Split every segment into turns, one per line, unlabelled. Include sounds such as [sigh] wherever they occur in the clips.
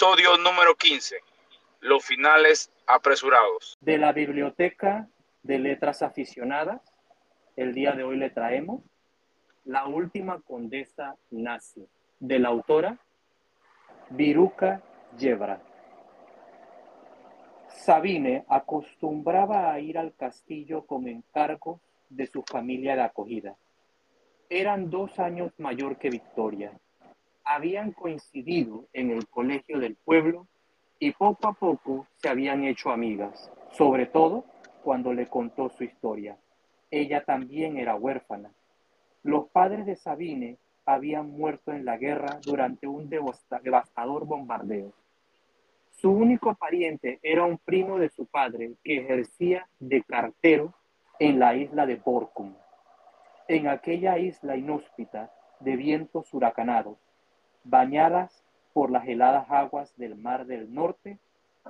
Episodio número 15. Los finales apresurados.
De la Biblioteca de Letras Aficionadas, el día de hoy le traemos La última condesa nazi, de la autora Viruca Yebra. Sabine acostumbraba a ir al castillo con encargo de su familia de acogida. Eran dos años mayor que Victoria. Habían coincidido en el colegio del pueblo y poco a poco se habían hecho amigas, sobre todo cuando le contó su historia. Ella también era huérfana. Los padres de Sabine habían muerto en la guerra durante un devastador bombardeo. Su único pariente era un primo de su padre que ejercía de cartero en la isla de Borkum. En aquella isla inhóspita de vientos huracanados, bañadas por las heladas aguas del Mar del Norte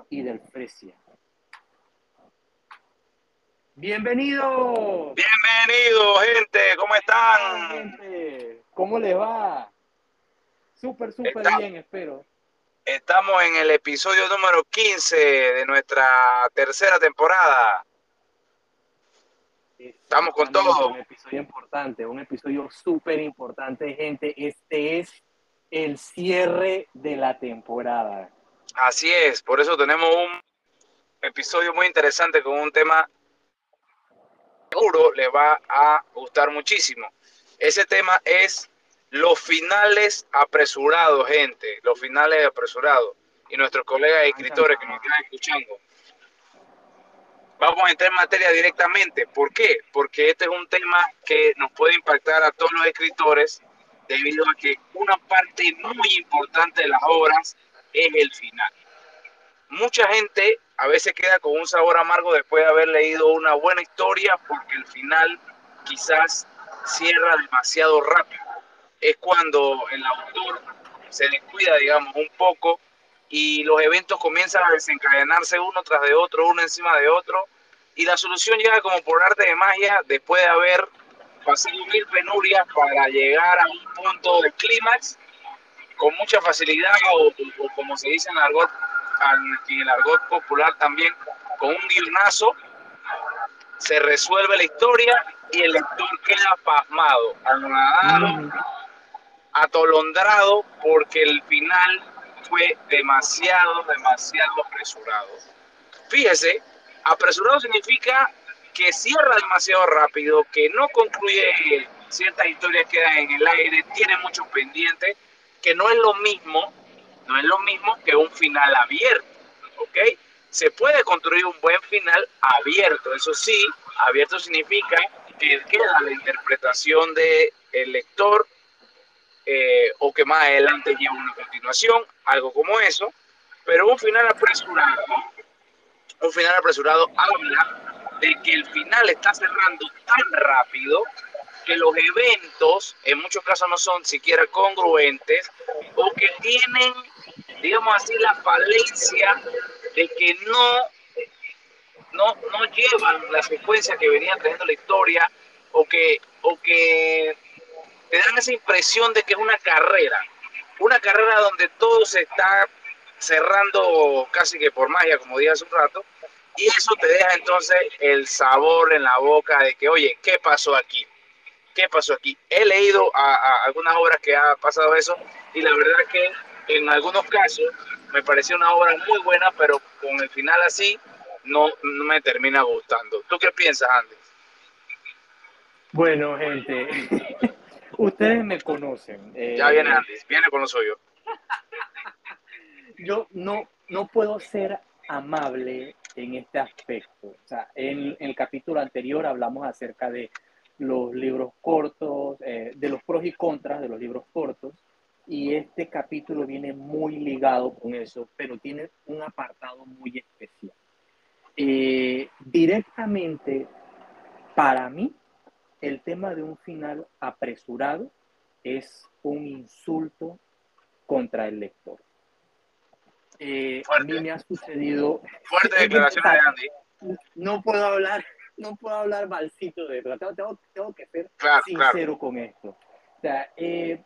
y del Fresia. Bienvenido.
Bienvenido, gente. ¿Cómo están?
Gente, ¿Cómo le va? Súper, súper
Está-
bien, espero.
Estamos en el episodio número 15 de nuestra tercera temporada. Estamos con todo.
Un episodio importante, un episodio súper importante, gente. Este es el cierre de la temporada.
Así es, por eso tenemos un episodio muy interesante con un tema seguro le va a gustar muchísimo. Ese tema es los finales apresurados, gente, los finales apresurados. Y nuestros colegas escritores que nos están escuchando. Vamos a entrar en materia directamente. ¿Por qué? Porque este es un tema que nos puede impactar a todos los escritores debido a que una parte muy importante de las obras es el final. Mucha gente a veces queda con un sabor amargo después de haber leído una buena historia porque el final quizás cierra demasiado rápido. Es cuando el autor se descuida, digamos, un poco y los eventos comienzan a desencadenarse uno tras de otro, uno encima de otro, y la solución llega como por arte de magia después de haber pasado mil penurias para llegar a un punto de clímax con mucha facilidad o, o como se dice en el, argot, en el argot popular también, con un guionazo, se resuelve la historia y el lector queda pasmado, anonadado, atolondrado, porque el final fue demasiado, demasiado apresurado. Fíjese, apresurado significa que cierra demasiado rápido, que no concluye ciertas historias quedan en el aire, tiene muchos pendientes, que no es lo mismo, no es lo mismo que un final abierto, ¿ok? Se puede construir un buen final abierto, eso sí, abierto significa que queda la interpretación del el lector eh, o que más adelante lleva una continuación, algo como eso, pero un final apresurado, un final apresurado habla de que el final está cerrando tan rápido que los eventos en muchos casos no son siquiera congruentes o que tienen, digamos así, la falencia de que no, no, no llevan la secuencia que venía teniendo la historia o que, o que te dan esa impresión de que es una carrera, una carrera donde todo se está cerrando casi que por magia, como dije hace un rato, y eso te deja entonces el sabor en la boca de que, oye, ¿qué pasó aquí? ¿Qué pasó aquí? He leído a, a algunas obras que ha pasado eso y la verdad que en algunos casos me pareció una obra muy buena, pero con el final así no, no me termina gustando. ¿Tú qué piensas, Andy?
Bueno, gente, [laughs] ustedes me conocen. eh,
Ya viene Andy, viene con lo suyo.
Yo no, no puedo ser amable en este aspecto. O sea, en, el capítulo anterior hablamos acerca de los libros cortos, eh, de los pros y contras de los libros cortos, y este capítulo viene muy ligado con eso, pero tiene un apartado muy especial. Eh, directamente, para mí, el tema de un final apresurado es un insulto contra el lector. Eh, a mí me ha sucedido.
Fuerte [laughs] declaración de Andy.
No puedo hablar, no puedo hablar malcito de. Tengo, tengo, tengo que ser
Claro,
sincero
claro.
con esto. O sea, eh,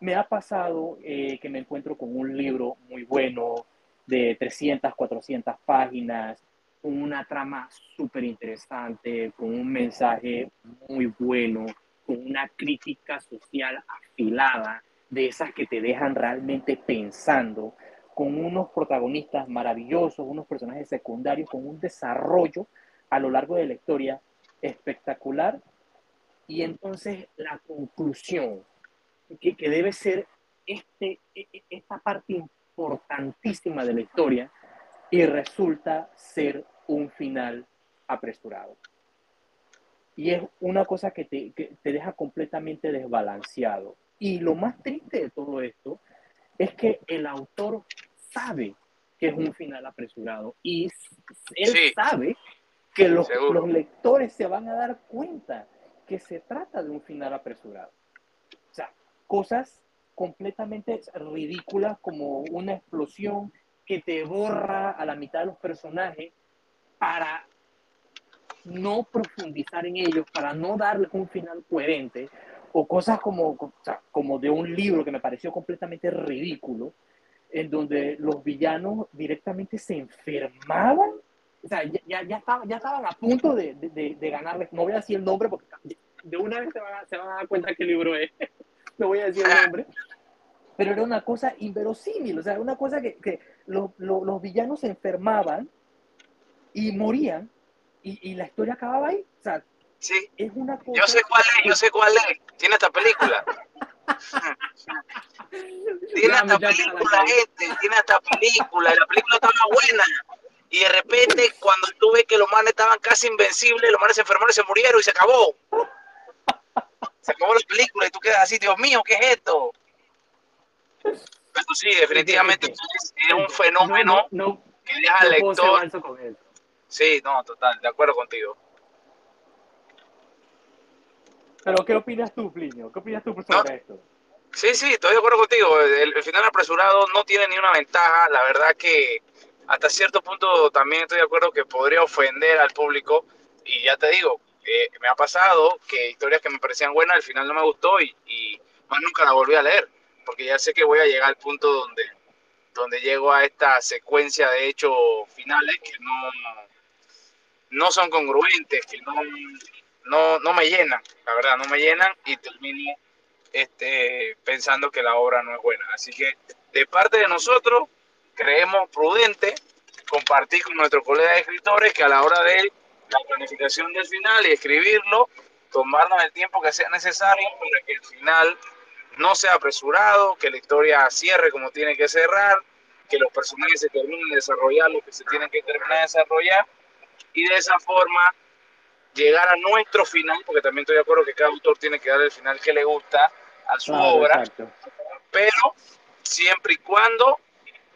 me ha pasado eh, que me encuentro con un libro muy bueno de 300, 400 páginas, con una trama súper interesante, con un mensaje muy bueno, con una crítica social afilada, de esas que te dejan realmente pensando, con unos protagonistas maravillosos, unos personajes secundarios, con un desarrollo a lo largo de la historia espectacular. Y entonces la conclusión, que, que debe ser este, e, e, esta parte importantísima de la historia, y resulta ser un final apresurado. Y es una cosa que te, que te deja completamente desbalanceado. Y lo más triste de todo esto es que el autor sabe que es un final apresurado y él sabe que los, los, lectores se van a dar cuenta que se trata de un final apresurado. O sea, cosas completamente ridículas como una explosión que te borra a la mitad de los personajes para no profundizar en ellos, para no darles un final coherente, o cosas como, como de un libro que me pareció completamente ridículo, en donde los villanos directamente se enfermaban, o sea, ya, ya, estaban, ya estaban a punto de, de, de, ganarles, no voy a decir el nombre porque de una vez se van a, se van a dar cuenta qué libro es, [laughs] no voy a decir el nombre, pero era una cosa inverosímil, o sea, una cosa que, que los, los, los villanos se enfermaban y morían y, y, la historia acababa ahí, o sea,
Sí. Es una cosa... Yo sé cuál es, yo sé cuál es. Tiene esta película. [laughs] tiene esta película, gente, tiene esta película. Y la película estaba buena. Y de repente, cuando tú ves que los manes estaban casi invencibles, los manes se enfermaron y se murieron y se acabó. Se acabó la película y tú quedas así, Dios mío, ¿qué es esto? Pero sí, definitivamente es un fenómeno que deja al lector. Sí, no, total, de acuerdo contigo.
Pero, ¿qué opinas tú, Plinio? ¿Qué opinas tú sobre esto?
Sí, sí, estoy de acuerdo contigo. El, final apresurado no tiene ni una ventaja. La verdad que hasta cierto punto también estoy de acuerdo que podría ofender al público. Y ya te digo, eh, me ha pasado que historias que me parecían buenas al final no me gustó y, y, más nunca la volví a leer. Porque ya sé que voy a llegar al punto donde, donde llego a esta secuencia de hechos finales que no, no son congruentes, que no, no, no me llenan, la verdad, no me llenan y termino este, pensando que la obra no es buena. Así que de parte de nosotros, creemos prudente compartir con nuestros colegas escritores que a la hora de la planificación del final y escribirlo, tomarnos el tiempo que sea necesario para que el final no sea apresurado, que la historia cierre como tiene que cerrar, que los personajes se terminen de desarrollar lo que se tienen que terminar de desarrollar y de esa forma llegar a nuestro final, porque también estoy de acuerdo que cada autor tiene que dar el final que le gusta a su obra, pero siempre y cuando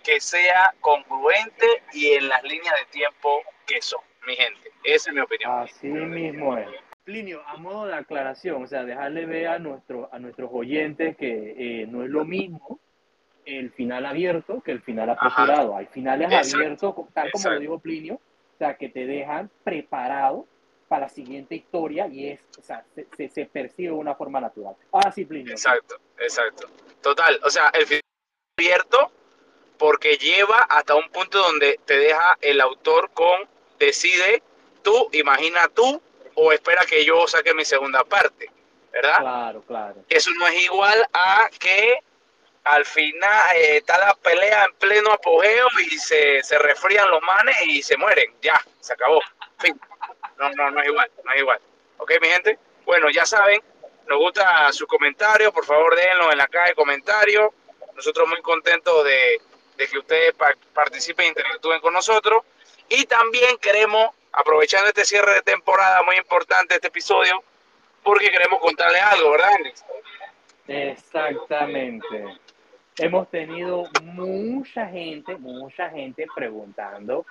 que sea congruente y en las líneas de tiempo que son, mi gente. Esa es mi opinión.
Así mismo es. Plinio, a modo de aclaración, o sea, dejarle ver a, nuestro, a nuestros oyentes que eh, no es lo mismo el final abierto que el final apresurado. Hay finales abiertos, tal como lo dijo Plinio, o sea, que te dejan preparado para la siguiente historia y es, o sea, se, se, percibe de una forma natural. Ahora sí, Plinio.
Exacto, exacto. Total, o sea, el final abierto porque lleva hasta un punto donde te deja el autor con decide tú, imagina tú o espera que yo saque mi segunda parte, ¿verdad?
Claro, claro.
Eso no es igual a que al final eh, está la pelea en pleno apogeo y se, se refrían los manes y se mueren, ya, se acabó. Fin. No, no, no es igual, no es igual. ¿Ok, mi gente? Bueno, ya saben, nos gusta su comentario, por favor déjenlo en la caja de comentarios. Nosotros muy contentos de, que ustedes participen e interactúen con nosotros. Y también queremos, aprovechando este cierre de temporada muy importante, este episodio, porque queremos contarles algo, ¿verdad, Hendrix?
Exactamente. Hemos tenido mucha gente, mucha gente preguntando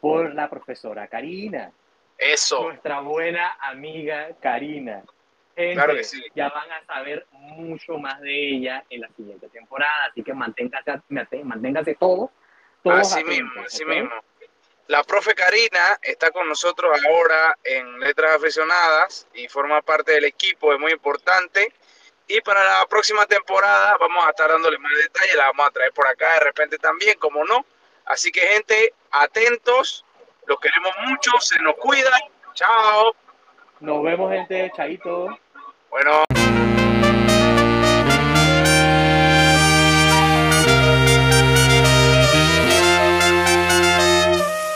por la profesora Karina.
Eso.
Nuestra buena amiga Karina.
Claro que sí.
Ya van a saber mucho más de ella en la siguiente temporada, así que manténgase, manténgase todo.
Así mismo, así mismo. La profe Karina está con nosotros ahora en Letras Aficionadas y forma parte del equipo, es muy importante. Y para la próxima temporada vamos a estar dándole más detalles, la vamos a traer por acá de repente también, como no. Así que gente, atentos, los queremos mucho, se nos cuidan. Chao.
Nos vemos, gente. Chaito.
Bueno.